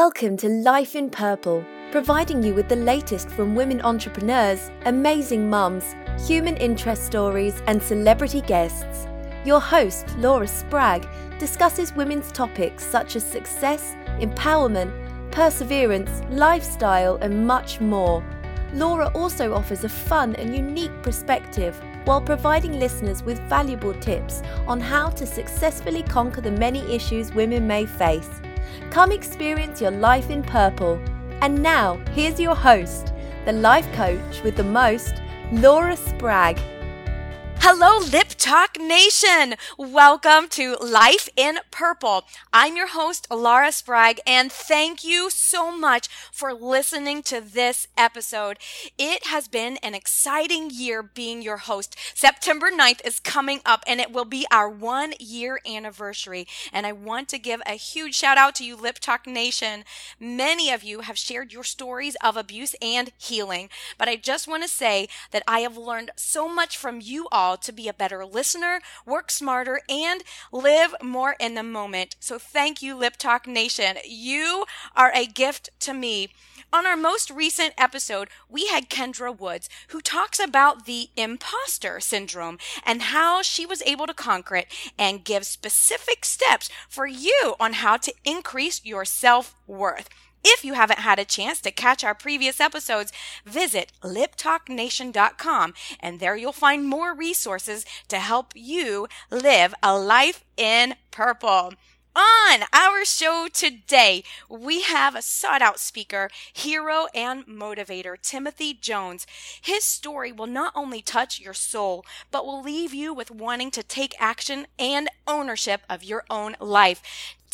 Welcome to Life in Purple, providing you with the latest from women entrepreneurs, amazing mums, human interest stories, and celebrity guests. Your host, Laura Spragg, discusses women's topics such as success, empowerment, perseverance, lifestyle, and much more. Laura also offers a fun and unique perspective while providing listeners with valuable tips on how to successfully conquer the many issues women may face. Come experience your life in purple. And now, here's your host, the life coach with the most, Laura Spragg. Hello, Lip Talk Nation! Welcome to Life in Purple. I'm your host, Laura Spragg, and thank you so much for listening to this episode. It has been an exciting year being your host. September 9th is coming up, and it will be our one year anniversary. And I want to give a huge shout out to you, Lip Talk Nation. Many of you have shared your stories of abuse and healing, but I just want to say that I have learned so much from you all to be a better listener, work smarter, and live more in the moment. So thank you, Lip Talk Nation. You are a gift to me. On our most recent episode, we had Kendra Woods, who talks about the imposter syndrome and how she was able to conquer it and give specific steps for you on how to increase your self worth. If you haven't had a chance to catch our previous episodes, visit liptalknation.com and there you'll find more resources to help you live a life in purple. On our show today, we have a sought out speaker, hero, and motivator, Timothy Jones. His story will not only touch your soul, but will leave you with wanting to take action and ownership of your own life.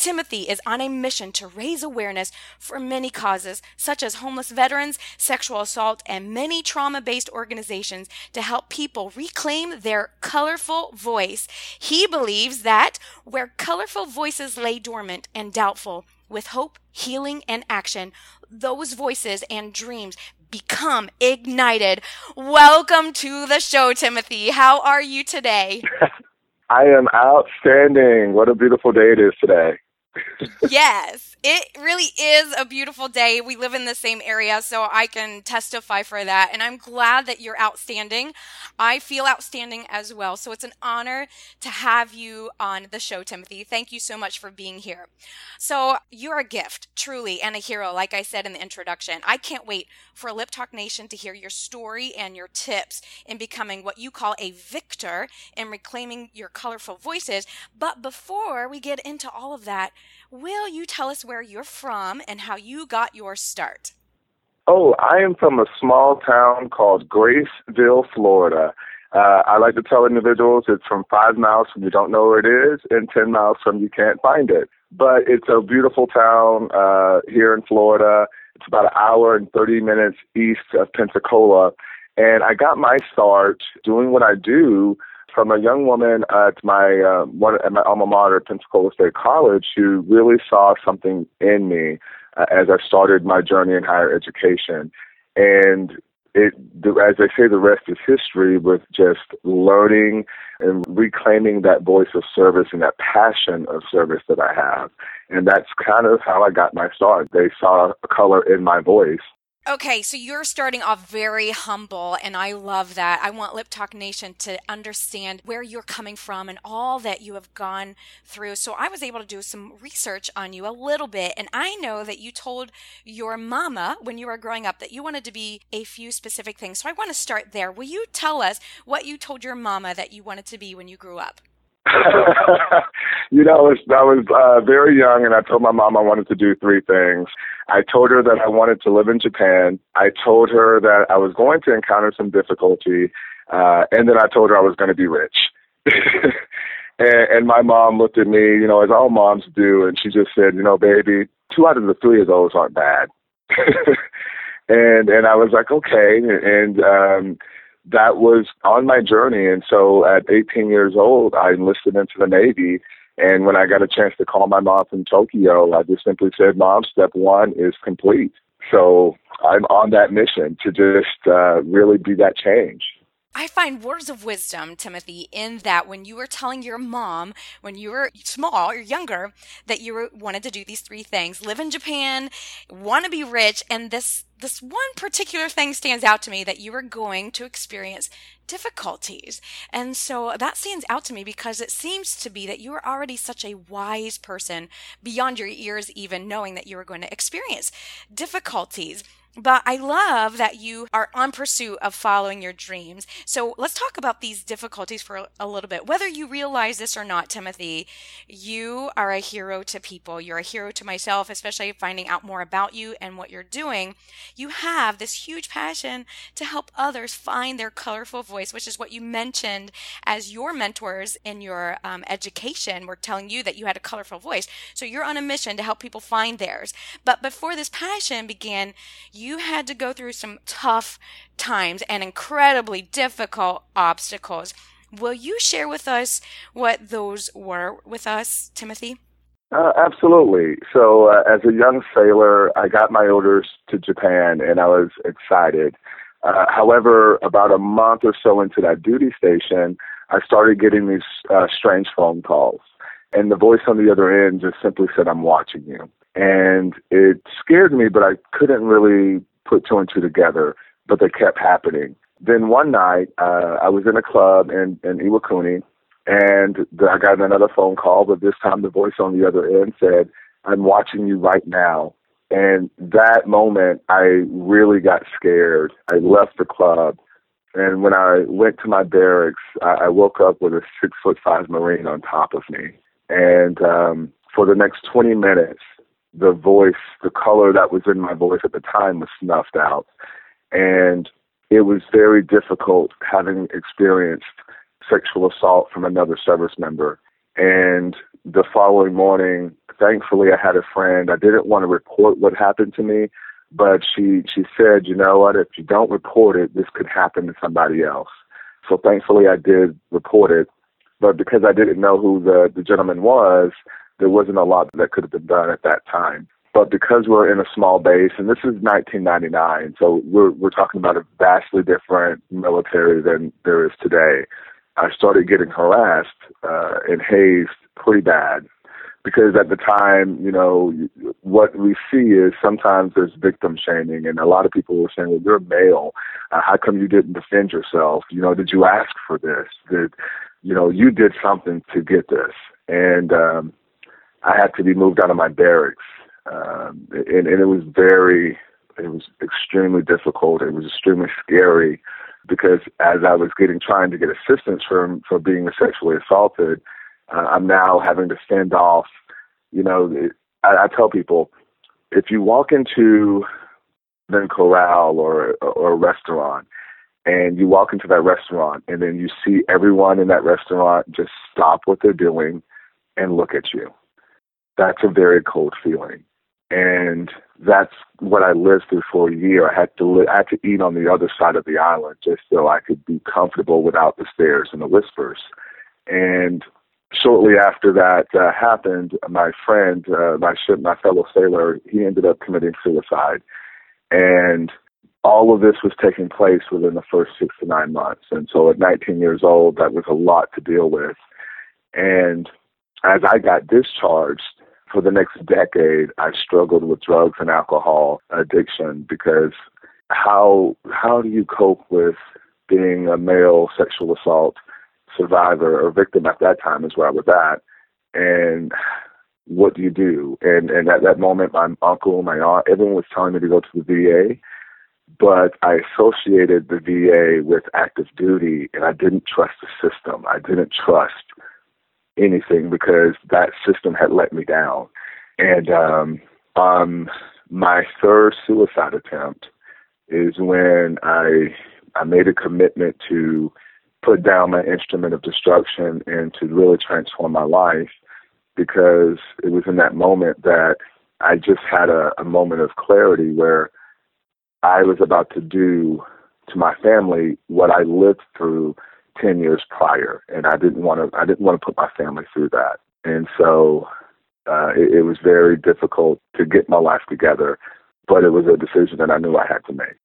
Timothy is on a mission to raise awareness for many causes, such as homeless veterans, sexual assault, and many trauma based organizations to help people reclaim their colorful voice. He believes that where colorful voices lay dormant and doubtful, with hope, healing, and action, those voices and dreams become ignited. Welcome to the show, Timothy. How are you today? I am outstanding. What a beautiful day it is today yes, it really is a beautiful day. We live in the same area, so I can testify for that. And I'm glad that you're outstanding. I feel outstanding as well. So it's an honor to have you on the show, Timothy. Thank you so much for being here. So you're a gift, truly, and a hero, like I said in the introduction. I can't wait for Lip Talk Nation to hear your story and your tips in becoming what you call a victor in reclaiming your colorful voices. But before we get into all of that, Will you tell us where you're from and how you got your start? Oh, I am from a small town called Graceville, Florida. Uh, I like to tell individuals it's from five miles from you don't know where it is and 10 miles from you can't find it. But it's a beautiful town uh, here in Florida. It's about an hour and 30 minutes east of Pensacola. And I got my start doing what I do from a young woman at my uh, one at my alma mater, Pensacola State College, who really saw something in me uh, as I started my journey in higher education, and it, as they say, the rest is history. With just learning and reclaiming that voice of service and that passion of service that I have, and that's kind of how I got my start. They saw a color in my voice, Okay, so you're starting off very humble, and I love that. I want Lip Talk Nation to understand where you're coming from and all that you have gone through. So I was able to do some research on you a little bit, and I know that you told your mama when you were growing up that you wanted to be a few specific things. So I want to start there. Will you tell us what you told your mama that you wanted to be when you grew up? you know, I was, I was uh, very young, and I told my mom I wanted to do three things. I told her that I wanted to live in Japan. I told her that I was going to encounter some difficulty, uh, and then I told her I was going to be rich. and, and my mom looked at me, you know, as all moms do, and she just said, you know, baby, two out of the three of those aren't bad. and and I was like, okay, and um, that was on my journey. And so at 18 years old, I enlisted into the Navy. And when I got a chance to call my mom from Tokyo, I just simply said, Mom, step one is complete. So I'm on that mission to just uh, really be that change. I find words of wisdom, Timothy, in that when you were telling your mom when you were small or younger that you were, wanted to do these three things: live in Japan, want to be rich, and this this one particular thing stands out to me that you were going to experience difficulties. And so that stands out to me because it seems to be that you are already such a wise person beyond your ears, even knowing that you were going to experience difficulties. But I love that you are on pursuit of following your dreams. So let's talk about these difficulties for a little bit. Whether you realize this or not, Timothy, you are a hero to people. You're a hero to myself, especially finding out more about you and what you're doing. You have this huge passion to help others find their colorful voice, which is what you mentioned as your mentors in your um, education were telling you that you had a colorful voice. So you're on a mission to help people find theirs. But before this passion began, you you had to go through some tough times and incredibly difficult obstacles. Will you share with us what those were with us, Timothy? Uh, absolutely. So, uh, as a young sailor, I got my orders to Japan and I was excited. Uh, however, about a month or so into that duty station, I started getting these uh, strange phone calls. And the voice on the other end just simply said, I'm watching you and it scared me, but I couldn't really put two and two together. But they kept happening. Then one night, uh, I was in a club in, in Iwakuni, and the, I got another phone call, but this time the voice on the other end said, "I'm watching you right now." And that moment, I really got scared. I left the club, and when I went to my barracks, I, I woke up with a six foot five Marine on top of me. And um, for the next 20 minutes, the voice, the color that was in my voice at the time was snuffed out. And it was very difficult having experienced sexual assault from another service member. And the following morning, thankfully, I had a friend. I didn't want to report what happened to me, but she she said, you know what? If you don't report it, this could happen to somebody else. So thankfully, I did report it. But because I didn't know who the the gentleman was, there wasn't a lot that could have been done at that time. But because we're in a small base, and this is 1999, so we're we're talking about a vastly different military than there is today. I started getting harassed uh, and hazed pretty bad because at the time, you know, what we see is sometimes there's victim shaming, and a lot of people were saying, "Well, you're male. Uh, how come you didn't defend yourself? You know, did you ask for this? Did you know you did something to get this?" And um, I had to be moved out of my barracks, um, and, and it was very, it was extremely difficult. It was extremely scary because as I was getting trying to get assistance from for being sexually assaulted, uh, I'm now having to fend off. You know, I, I tell people if you walk into the corral or or a restaurant and you walk into that restaurant and then you see everyone in that restaurant just stop what they're doing and look at you that's a very cold feeling. And that's what I lived through for a year. I had to li- I had to eat on the other side of the island just so I could be comfortable without the stares and the whispers. And shortly after that uh, happened, my friend, uh, my ship, my fellow sailor, he ended up committing suicide. And all of this was taking place within the first six to nine months. And so at 19 years old, that was a lot to deal with. And as I got discharged, for the next decade, I struggled with drugs and alcohol addiction because how how do you cope with being a male sexual assault survivor or victim at that time is where I was at, and what do you do? And and at that moment, my uncle, my aunt, everyone was telling me to go to the VA, but I associated the VA with active duty, and I didn't trust the system. I didn't trust anything because that system had let me down. And um, um, my third suicide attempt is when I I made a commitment to put down my instrument of destruction and to really transform my life because it was in that moment that I just had a, a moment of clarity where I was about to do to my family what I lived through 10 years prior and I didn't want to I didn't want to put my family through that. And so uh, it, it was very difficult to get my life together, but it was a decision that I knew I had to make.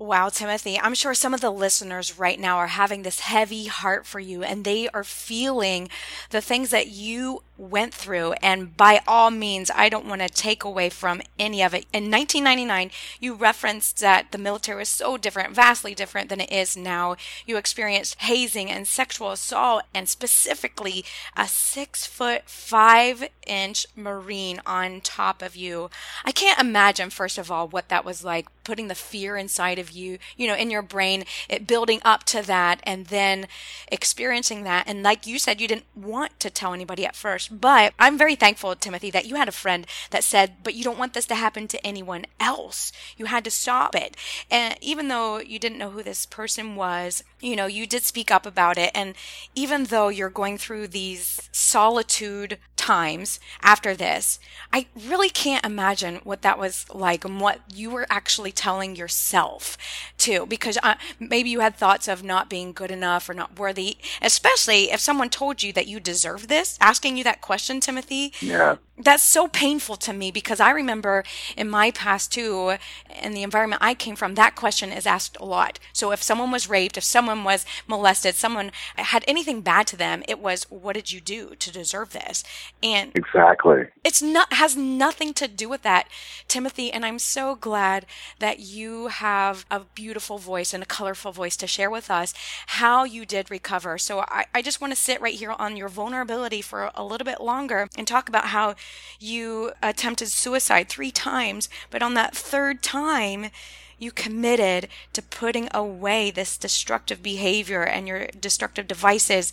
Wow, Timothy, I'm sure some of the listeners right now are having this heavy heart for you and they are feeling the things that you went through. And by all means, I don't want to take away from any of it. In 1999, you referenced that the military was so different, vastly different than it is now. You experienced hazing and sexual assault, and specifically a six foot five inch Marine on top of you. I can't imagine, first of all, what that was like putting the fear inside of you, you know, in your brain, it building up to that, and then experiencing that. And like you said, you didn't want to tell anybody at first but I'm very thankful, Timothy, that you had a friend that said, but you don't want this to happen to anyone else. You had to stop it. And even though you didn't know who this person was, you know, you did speak up about it. And even though you're going through these solitude times after this, I really can't imagine what that was like and what you were actually telling yourself too, because uh, maybe you had thoughts of not being good enough or not worthy, especially if someone told you that you deserve this, asking you that that question, Timothy. Yeah. That's so painful to me because I remember in my past too, in the environment I came from, that question is asked a lot. So if someone was raped, if someone was molested, someone had anything bad to them, it was, what did you do to deserve this? And exactly. It's not, has nothing to do with that, Timothy. And I'm so glad that you have a beautiful voice and a colorful voice to share with us how you did recover. So I, I just want to sit right here on your vulnerability for a little bit longer and talk about how you attempted suicide three times, but on that third time, you committed to putting away this destructive behavior and your destructive devices.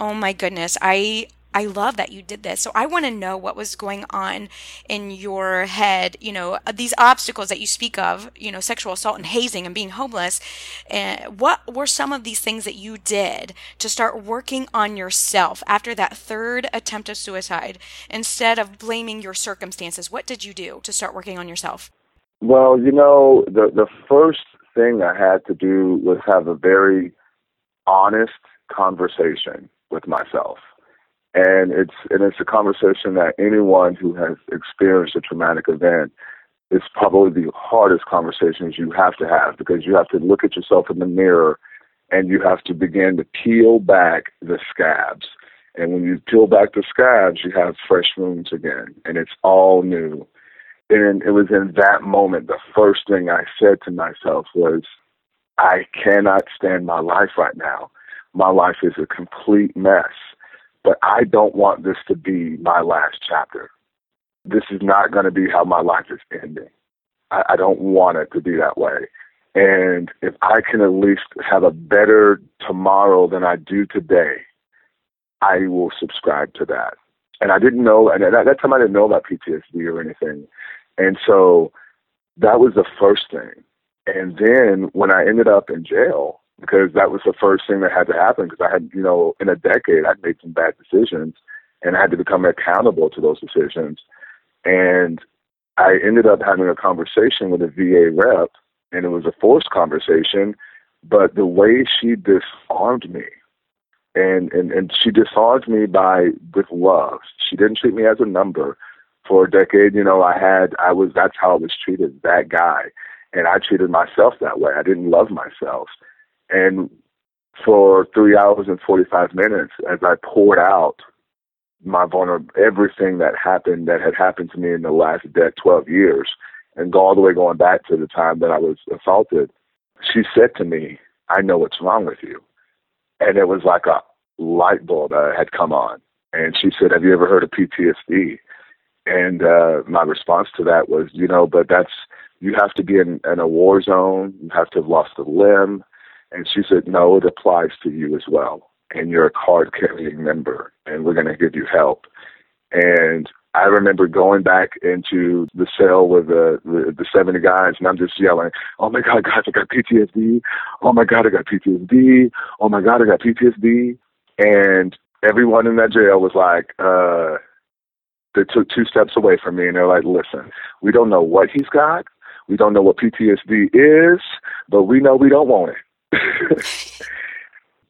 Oh my goodness. I I love that you did this. So I want to know what was going on in your head, you know, uh, these obstacles that you speak of, you know, sexual assault and hazing and being homeless. Uh, what were some of these things that you did to start working on yourself after that third attempt of suicide instead of blaming your circumstances? What did you do to start working on yourself? Well, you know, the the first thing I had to do was have a very honest conversation with myself and it's and it's a conversation that anyone who has experienced a traumatic event is probably the hardest conversations you have to have because you have to look at yourself in the mirror and you have to begin to peel back the scabs. And when you peel back the scabs, you have fresh wounds again, and it's all new. And it was in that moment, the first thing I said to myself was, I cannot stand my life right now. My life is a complete mess but I don't want this to be my last chapter. This is not going to be how my life is ending. I, I don't want it to be that way. And if I can at least have a better tomorrow than I do today, I will subscribe to that. And I didn't know, and at that time I didn't know about PTSD or anything. And so that was the first thing. And then when I ended up in jail, because that was the first thing that had to happen because I had, you know, in a decade I'd made some bad decisions and I had to become accountable to those decisions. And I ended up having a conversation with a VA rep and it was a forced conversation, but the way she disarmed me and, and, and she disarmed me by with love. She didn't treat me as a number. For a decade, you know, I had I was that's how I was treated, that guy. And I treated myself that way. I didn't love myself. And for three hours and 45 minutes, as I poured out my vulnerable, everything that happened, that had happened to me in the last 12 years, and all the way going back to the time that I was assaulted, she said to me, I know what's wrong with you. And it was like a light bulb had come on. And she said, Have you ever heard of PTSD? And uh, my response to that was, You know, but that's, you have to be in, in a war zone, you have to have lost a limb, and she said, No, it applies to you as well. And you're a card carrying member, and we're going to give you help. And I remember going back into the cell with the, the the 70 guys, and I'm just yelling, "Oh my God, guys, I got PTSD! Oh my God, I got PTSD! Oh my God, I got PTSD!" And everyone in that jail was like, uh, they took two steps away from me, and they're like, "Listen, we don't know what he's got, we don't know what PTSD is, but we know we don't want it."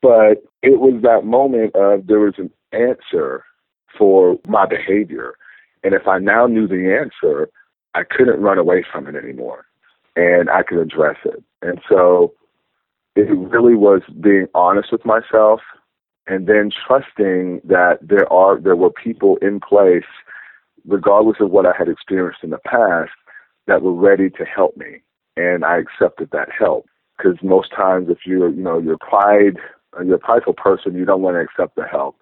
but it was that moment of there was an answer for my behavior. And if I now knew the answer, I couldn't run away from it anymore. and I could address it. And so it really was being honest with myself and then trusting that there are there were people in place regardless of what I had experienced in the past that were ready to help me and I accepted that help because most times if you're you know you're pride you're a prideful person you don't want to accept the help.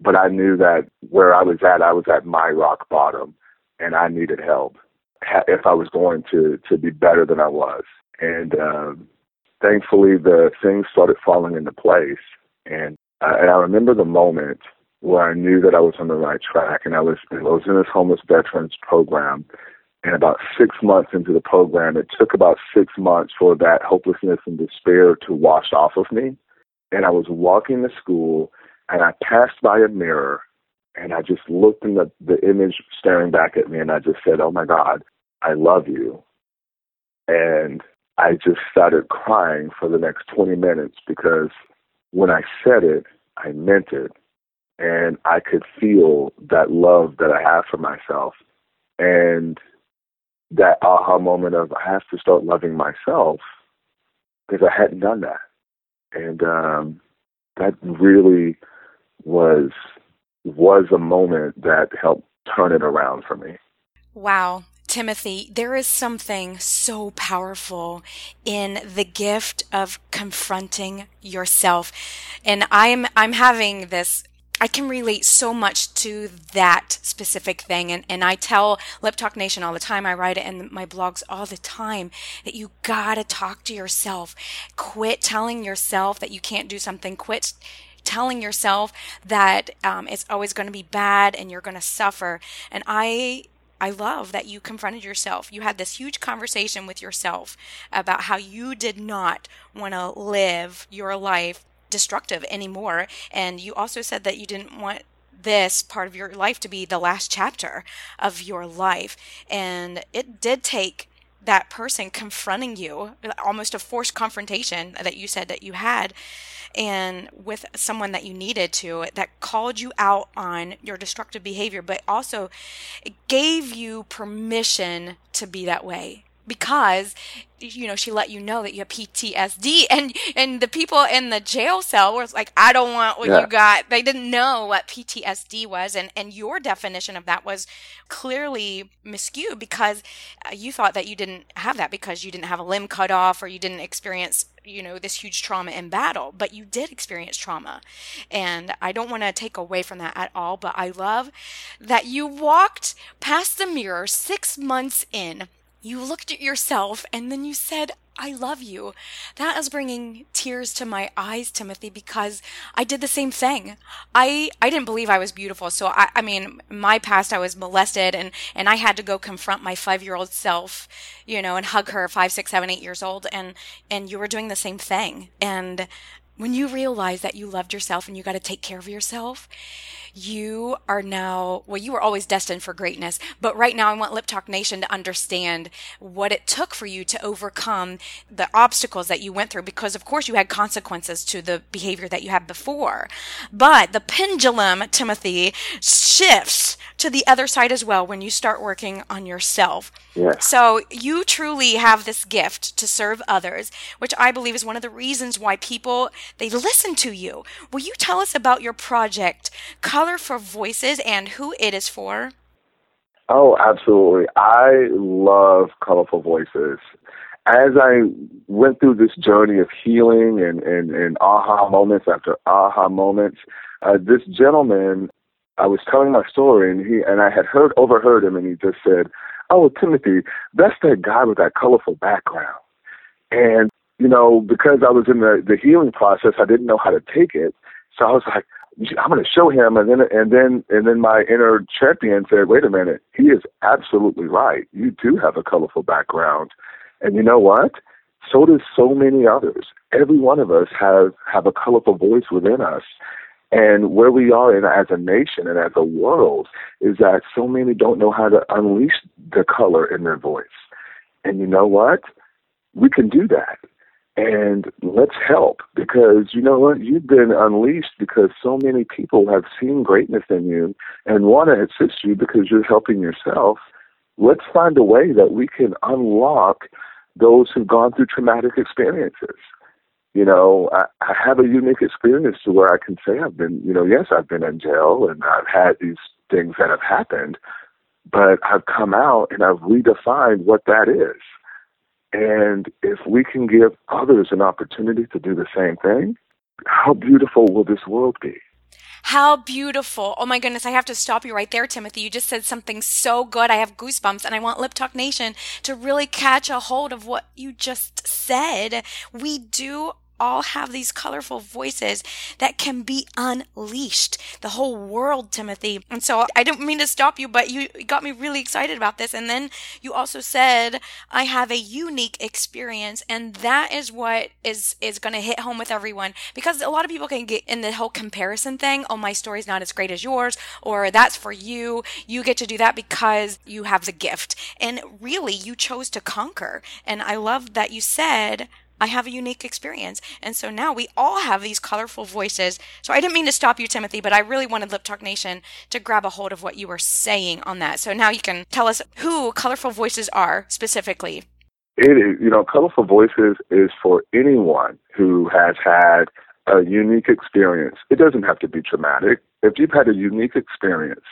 But I knew that where I was at I was at my rock bottom and I needed help. If I was going to to be better than I was. And um thankfully the things started falling into place. And uh, and I remember the moment where I knew that I was on the right track and I was I was in this homeless veterans program and about six months into the program it took about six months for that hopelessness and despair to wash off of me and I was walking to school and I passed by a mirror and I just looked in the, the image staring back at me and I just said, Oh my God, I love you. And I just started crying for the next 20 minutes because when I said it, I meant it. And I could feel that love that I have for myself. And that aha moment of I have to start loving myself because I hadn't done that. And um, that really was was a moment that helped turn it around for me. Wow. Timothy, there is something so powerful in the gift of confronting yourself. And I'm, I'm having this I can relate so much to that specific thing. And, and I tell Lip Talk Nation all the time, I write it in my blogs all the time, that you gotta talk to yourself. Quit telling yourself that you can't do something. Quit telling yourself that um, it's always to be bad and you're to suffer. And I I love that you confronted yourself. You had this huge conversation with yourself about how you did not want to live your life destructive anymore. And you also said that you didn't want this part of your life to be the last chapter of your life. And it did take that person confronting you, almost a forced confrontation that you said that you had, and with someone that you needed to, that called you out on your destructive behavior, but also gave you permission to be that way because you know she let you know that you have PTSD and and the people in the jail cell were like I don't want what yeah. you got. They didn't know what PTSD was. And and your definition of that was clearly miscued because uh, you thought that you didn't have that because you didn't have a limb cut off or you didn't experience you know this huge trauma in battle. But you did experience trauma. And i don't want to take away from that at all but i love that you walked past the mirror 6 months in you looked at yourself and then you said, I love you. That is bringing tears to my eyes, Timothy, because I did the same thing. I, I didn't believe I was beautiful. So I, I mean, my past, I was molested and, and I had to go confront my five year old self, you know, and hug her five, six, seven, eight years old. And, and you were doing the same thing. And when you realize that you loved yourself and you got to take care of yourself, you are now, well, you were always destined for greatness, but right now I want Lip Talk Nation to understand what it took for you to overcome the obstacles that you went through because, of course, you had consequences to the behavior that you had before. But the pendulum, Timothy, shifts to the other side as well when you start working on yourself. Yes. So you truly have this gift to serve others, which I believe is one of the reasons why people they listen to you. Will you tell us about your project, Colorful Voices, and who it is for? Oh, absolutely. I love Colorful Voices. As I went through this journey of healing and, and, and aha moments after aha moments, uh, this gentleman I was telling my story, and he and I had heard overheard him, and he just said, "Oh, Timothy, that's that guy with that colorful background." And you know, because I was in the the healing process, I didn't know how to take it, so I was like, "I'm going to show him." And then and then and then my inner champion said, "Wait a minute, he is absolutely right. You do have a colorful background, and you know what?" So does so many others. Every one of us have have a colorful voice within us, and where we are in, as a nation and as a world is that so many don't know how to unleash the color in their voice. And you know what? We can do that. And let's help because you know what? You've been unleashed because so many people have seen greatness in you and want to assist you because you're helping yourself. Let's find a way that we can unlock those who've gone through traumatic experiences. You know, I, I have a unique experience to where I can say I've been, you know, yes, I've been in jail and I've had these things that have happened, but I've come out and I've redefined what that is. And if we can give others an opportunity to do the same thing, how beautiful will this world be? How beautiful. Oh my goodness, I have to stop you right there, Timothy. You just said something so good. I have goosebumps, and I want Lip Talk Nation to really catch a hold of what you just said. We do all have these colorful voices that can be unleashed. The whole world, Timothy. And so I don't mean to stop you, but you got me really excited about this. And then you also said, I have a unique experience. And that is what is, is going to hit home with everyone because a lot of people can get in the whole comparison thing. Oh, my story's not as great as yours, or that's for you. You get to do that because you have the gift. And really, you chose to conquer. And I love that you said, I have a unique experience. And so now we all have these colorful voices. So I didn't mean to stop you, Timothy, but I really wanted Lip Talk Nation to grab a hold of what you were saying on that. So now you can tell us who colorful voices are specifically. It is, you know, colorful voices is for anyone who has had a unique experience. It doesn't have to be traumatic. If you've had a unique experience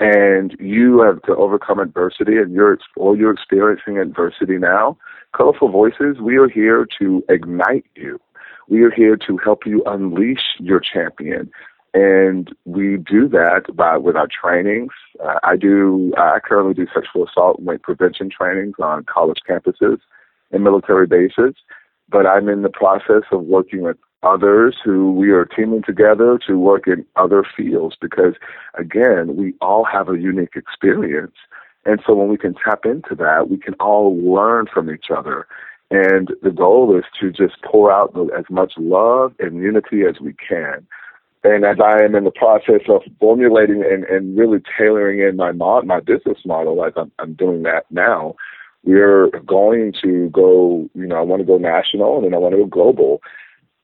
and you have to overcome adversity and you're or you're experiencing adversity now, Colorful Voices, we are here to ignite you. We are here to help you unleash your champion. And we do that by with our trainings. Uh, I do. I currently do sexual assault and rape prevention trainings on college campuses and military bases. But I'm in the process of working with others who we are teaming together to work in other fields because, again, we all have a unique experience. And so when we can tap into that, we can all learn from each other. And the goal is to just pour out as much love and unity as we can. And as I am in the process of formulating and, and really tailoring in my mod, my business model, as I'm, I'm doing that now, we're going to go, you know, I want to go national and then I want to go global.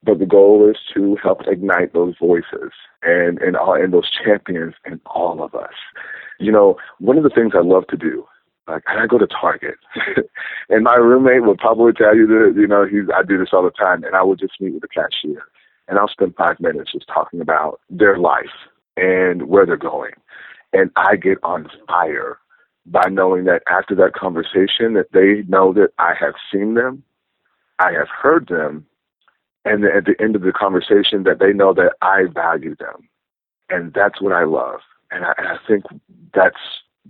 But the goal is to help ignite those voices and, and, all, and those champions in all of us. You know, one of the things I love to do, like I go to Target, and my roommate will probably tell you that you know he's I do this all the time, and I will just meet with the cashier, and I'll spend five minutes just talking about their life and where they're going, and I get on fire by knowing that after that conversation that they know that I have seen them, I have heard them, and at the end of the conversation that they know that I value them, and that's what I love. And I, and I think that's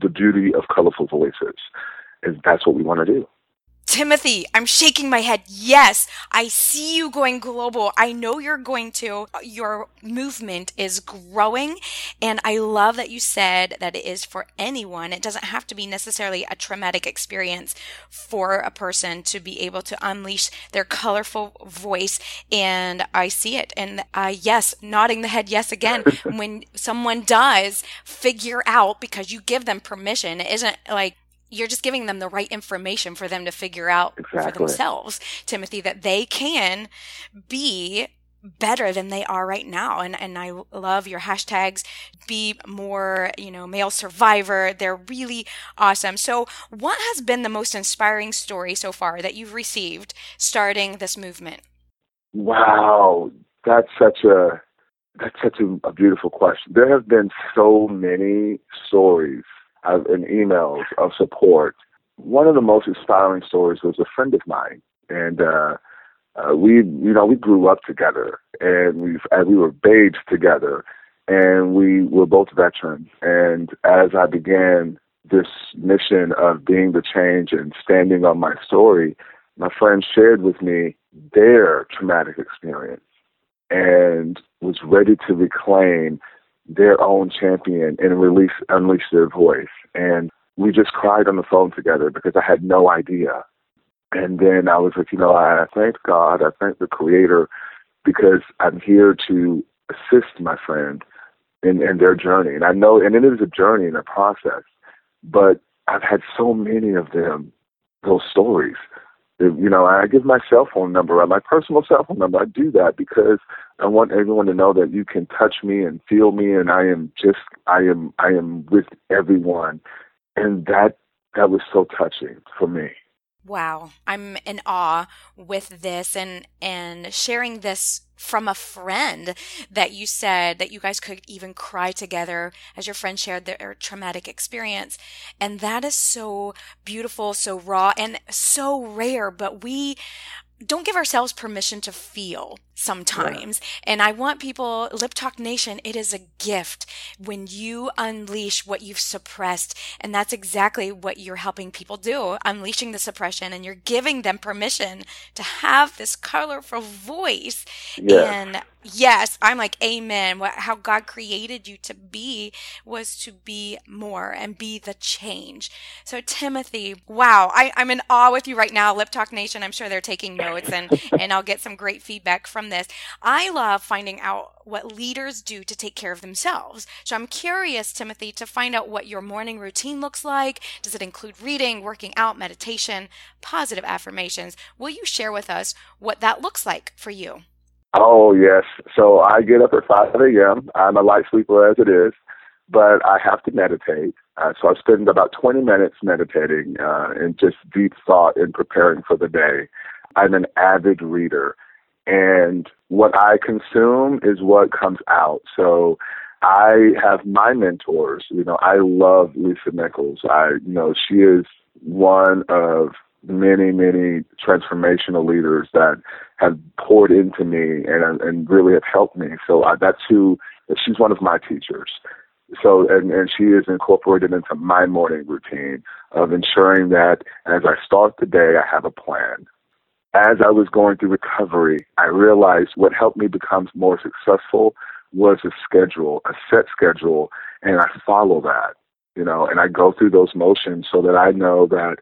the beauty of colorful voices, is that's what we want to do. Timothy, I'm shaking my head. Yes, I see you going global. I know you're going to. Your movement is growing. And I love that you said that it is for anyone. It doesn't have to be necessarily a traumatic experience for a person to be able to unleash their colorful voice. And I see it. And uh, yes, nodding the head, yes, again. when someone does figure out, because you give them permission, it isn't like, you're just giving them the right information for them to figure out exactly. for themselves, Timothy, that they can be better than they are right now. And and I love your hashtags be more, you know, male survivor. They're really awesome. So what has been the most inspiring story so far that you've received starting this movement? Wow. That's such a that's such a, a beautiful question. There have been so many stories and emails of support. One of the most inspiring stories was a friend of mine, and uh, uh, we, you know, we grew up together, and we and we were babes together, and we were both veterans. And as I began this mission of being the change and standing on my story, my friend shared with me their traumatic experience and was ready to reclaim their own champion and release unleash their voice. And we just cried on the phone together because I had no idea. And then I was like, you know, I thank God, I thank the Creator because I'm here to assist my friend in, in their journey. And I know, and it is a journey and a process, but I've had so many of them, those stories you know, I give my cell phone number, my personal cell phone number. I do that because I want everyone to know that you can touch me and feel me, and I am just, I am, I am with everyone, and that that was so touching for me. Wow, I'm in awe with this and and sharing this from a friend that you said that you guys could even cry together as your friend shared their traumatic experience. And that is so beautiful, so raw and so rare, but we don't give ourselves permission to feel sometimes. Yeah. And I want people, Lip Talk Nation, it is a gift when you unleash what you've suppressed. And that's exactly what you're helping people do, unleashing the suppression and you're giving them permission to have this colorful voice. Yeah. And yes, I'm like, amen. What, how God created you to be was to be more and be the change. So Timothy, wow, I, I'm in awe with you right now. Lip Talk Nation, I'm sure they're taking notes and, and I'll get some great feedback from this. I love finding out what leaders do to take care of themselves. So I'm curious, Timothy, to find out what your morning routine looks like. Does it include reading, working out, meditation, positive affirmations? Will you share with us what that looks like for you? Oh, yes. So I get up at 5 a.m. I'm a light sleeper as it is, but I have to meditate. Uh, so I spend about 20 minutes meditating uh, and just deep thought in preparing for the day. I'm an avid reader, and what I consume is what comes out. So I have my mentors. You know, I love Lisa Nichols. I, you know, she is one of many, many transformational leaders that have poured into me and and really have helped me. So I, that's who she's one of my teachers. So and and she is incorporated into my morning routine of ensuring that as I start the day, I have a plan. As I was going through recovery, I realized what helped me become more successful was a schedule, a set schedule, and I follow that you know, and I go through those motions so that I know that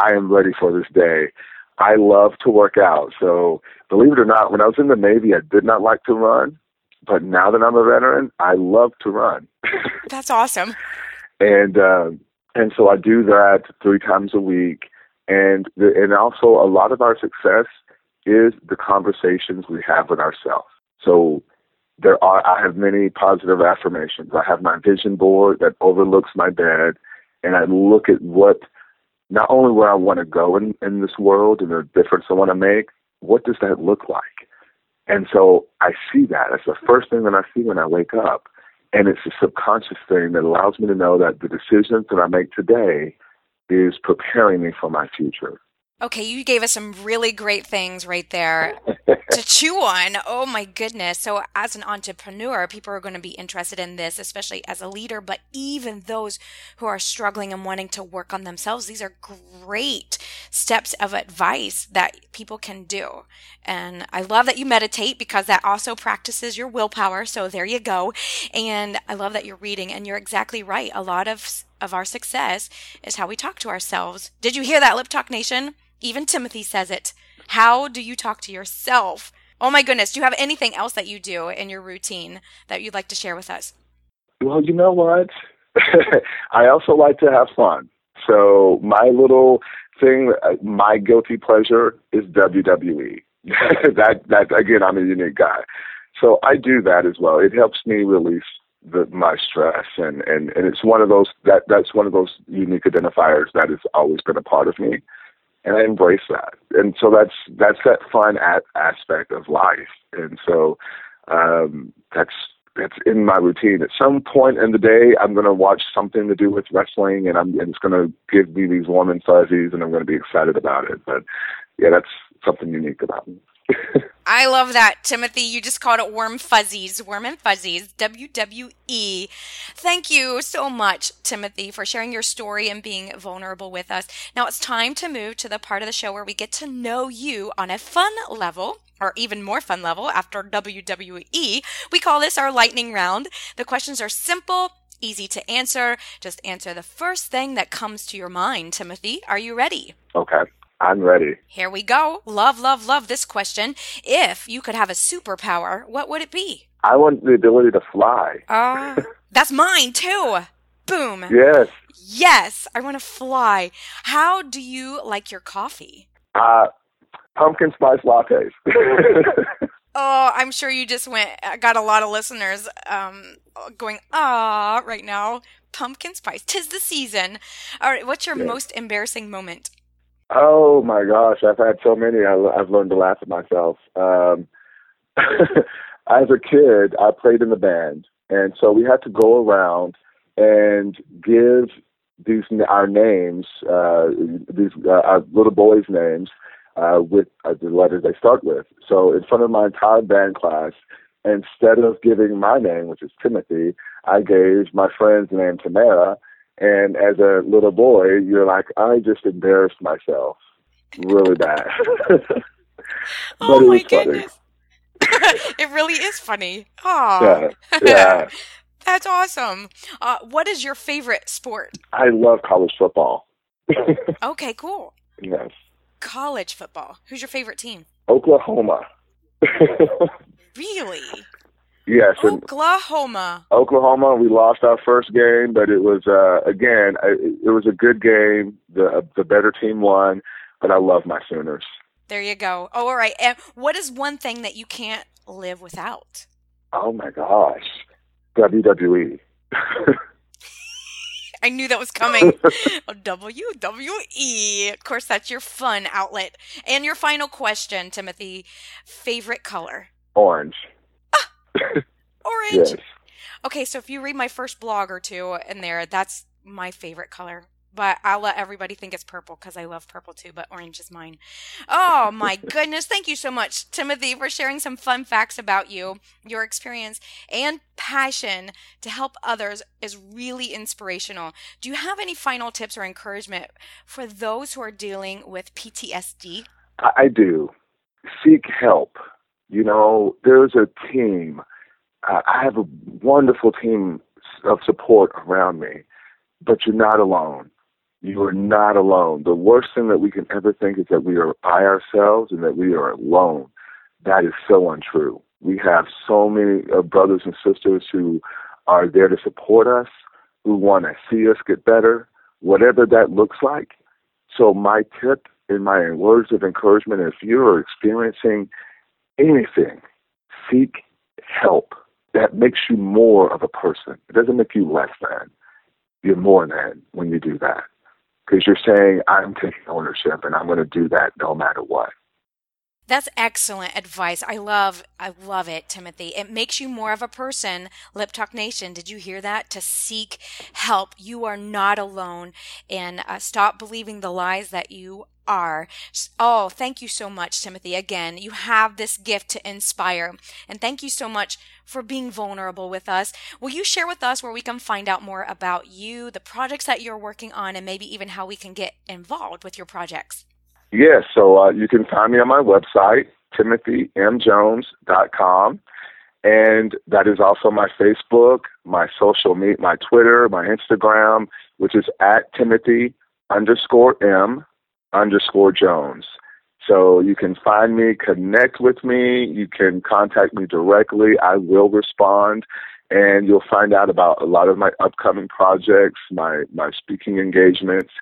I am ready for this day. I love to work out. So believe it or not, when I was in the Navy, I did not like to run. But now that I'm a veteran, I love to run. That's awesome. and uh, and so I do that three times a week. And the, and also a lot of our success is the conversations we have with ourselves. So there are I have many positive affirmations. I have my vision board that overlooks my bed, and I look at what not only where I want to go in, in this world and the difference I want to make, what does that look like? And so I see that. That's the first thing that I see when I wake up. And it's a subconscious thing that allows me to know that the decisions that I make today is preparing me for my future. Okay, you gave us some really great things right there to chew on. Oh my goodness. So, as an entrepreneur, people are going to be interested in this, especially as a leader, but even those who are struggling and wanting to work on themselves, these are great steps of advice that people can do. And I love that you meditate because that also practices your willpower. So, there you go. And I love that you're reading, and you're exactly right. A lot of of our success is how we talk to ourselves. Did you hear that, Lip Talk Nation? Even Timothy says it. How do you talk to yourself? Oh my goodness. Do you have anything else that you do in your routine that you'd like to share with us? Well, you know what? I also like to have fun. So my little thing, uh, my guilty pleasure is WWE. that that again, I'm a unique guy, so I do that as well. It helps me release the, my stress, and and and it's one of those that that's one of those unique identifiers that has always been a part of me and I embrace that. And so that's that's that fun aspect of life. And so um, that's that's in my routine. At some point in the day, I'm going to watch something to do with wrestling, and I'm and it's going to give me these warm and fuzzies, and I'm going to be excited about it. But yeah, that's something unique about me. I love that, Timothy. You just called it Warm Fuzzies, Warm and Fuzzies, WWE. Thank you so much, Timothy, for sharing your story and being vulnerable with us. Now it's time to move to the part of the show where we get to know you on a fun level or even more fun level after WWE. We call this our lightning round. The questions are simple, easy to answer. Just answer the first thing that comes to your mind, Timothy. Are you ready? Okay. I'm ready. Here we go. Love, love, love this question. If you could have a superpower, what would it be? I want the ability to fly. Uh, that's mine too. Boom. Yes. Yes, I want to fly. How do you like your coffee? Uh, pumpkin spice lattes. oh, I'm sure you just went, uh, got a lot of listeners um, going, ah, right now. Pumpkin spice. Tis the season. All right, what's your yes. most embarrassing moment? Oh my gosh, I've had so many. I, I've learned to laugh at myself. Um, as a kid, I played in the band, and so we had to go around and give these our names, uh, these uh, our little boys' names, uh, with uh, the letters they start with. So in front of my entire band class, instead of giving my name, which is Timothy, I gave my friend's name Tamara. And as a little boy, you're like, I just embarrassed myself really bad. oh my goodness. it really is funny. Oh. Yeah. yeah. That's awesome. Uh, what is your favorite sport? I love college football. okay, cool. Yes. College football. Who's your favorite team? Oklahoma. really? Yes. Oklahoma. Oklahoma. We lost our first game, but it was uh, again, it was a good game. The the better team won, but I love my Sooners. There you go. Oh, all right. And what is one thing that you can't live without? Oh my gosh. WWE. I knew that was coming. WWE. Of course, that's your fun outlet. And your final question, Timothy favorite color? Orange. Orange. yes. Okay, so if you read my first blog or two in there, that's my favorite color but I'll let everybody think it's purple because I love purple too, but orange is mine. Oh my goodness. Thank you so much, Timothy, for sharing some fun facts about you. Your experience and passion to help others is really inspirational. Do you have any final tips or encouragement for those who are dealing with PTSD? I do. Seek help. You know, there's a team. I have a wonderful team of support around me, but you're not alone you are not alone. The worst thing that we can ever think is that we are by ourselves and that we are alone. That is so untrue. We have so many uh, brothers and sisters who are there to support us, who want to see us get better, whatever that looks like. So, my tip and my words of encouragement if you're experiencing anything, seek help. That makes you more of a person. It doesn't make you less than. You're more than when you do that because you're saying I'm taking ownership and I'm going to do that no matter what. That's excellent advice. I love I love it, Timothy. It makes you more of a person. Lip Talk Nation, did you hear that? To seek help. You are not alone and uh, stop believing the lies that you are. Oh, thank you so much, Timothy. Again, you have this gift to inspire. And thank you so much for being vulnerable with us. Will you share with us where we can find out more about you, the projects that you're working on, and maybe even how we can get involved with your projects? Yes, so uh, you can find me on my website, timothymjones.com. And that is also my Facebook, my social media, my Twitter, my Instagram, which is at Timothy underscore M underscore Jones. So you can find me, connect with me, you can contact me directly. I will respond and you'll find out about a lot of my upcoming projects, my my speaking engagements,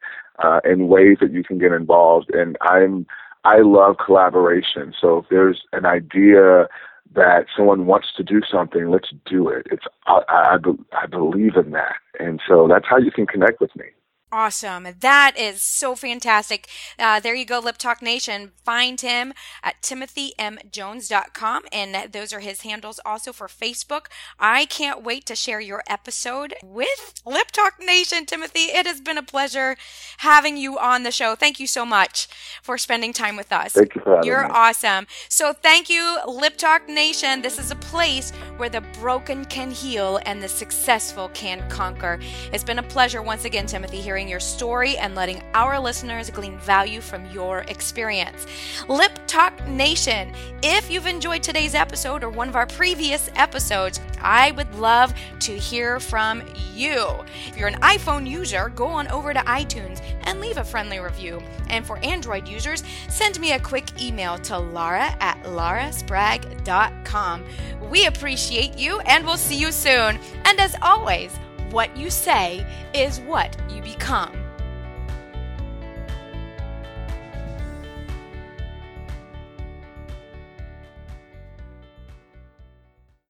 uh, and ways that you can get involved. And I'm I love collaboration. So if there's an idea that someone wants to do something, let's do it. It's I, I, I believe in that, and so that's how you can connect with me. Awesome. That is so fantastic. Uh, there you go, Lip Talk Nation. Find him at timothymjones.com, and those are his handles also for Facebook. I can't wait to share your episode with Lip Talk Nation, Timothy. It has been a pleasure having you on the show. Thank you so much for spending time with us. Thank you for having You're me. awesome. So, thank you, Lip Talk Nation. This is a place where the broken can heal and the successful can conquer. It's been a pleasure once again, Timothy, here your story and letting our listeners glean value from your experience. Lip Talk Nation, if you've enjoyed today's episode or one of our previous episodes, I would love to hear from you. If you're an iPhone user, go on over to iTunes and leave a friendly review. And for Android users, send me a quick email to lara at laraspragg.com. We appreciate you and we'll see you soon. And as always, what you say is what you become.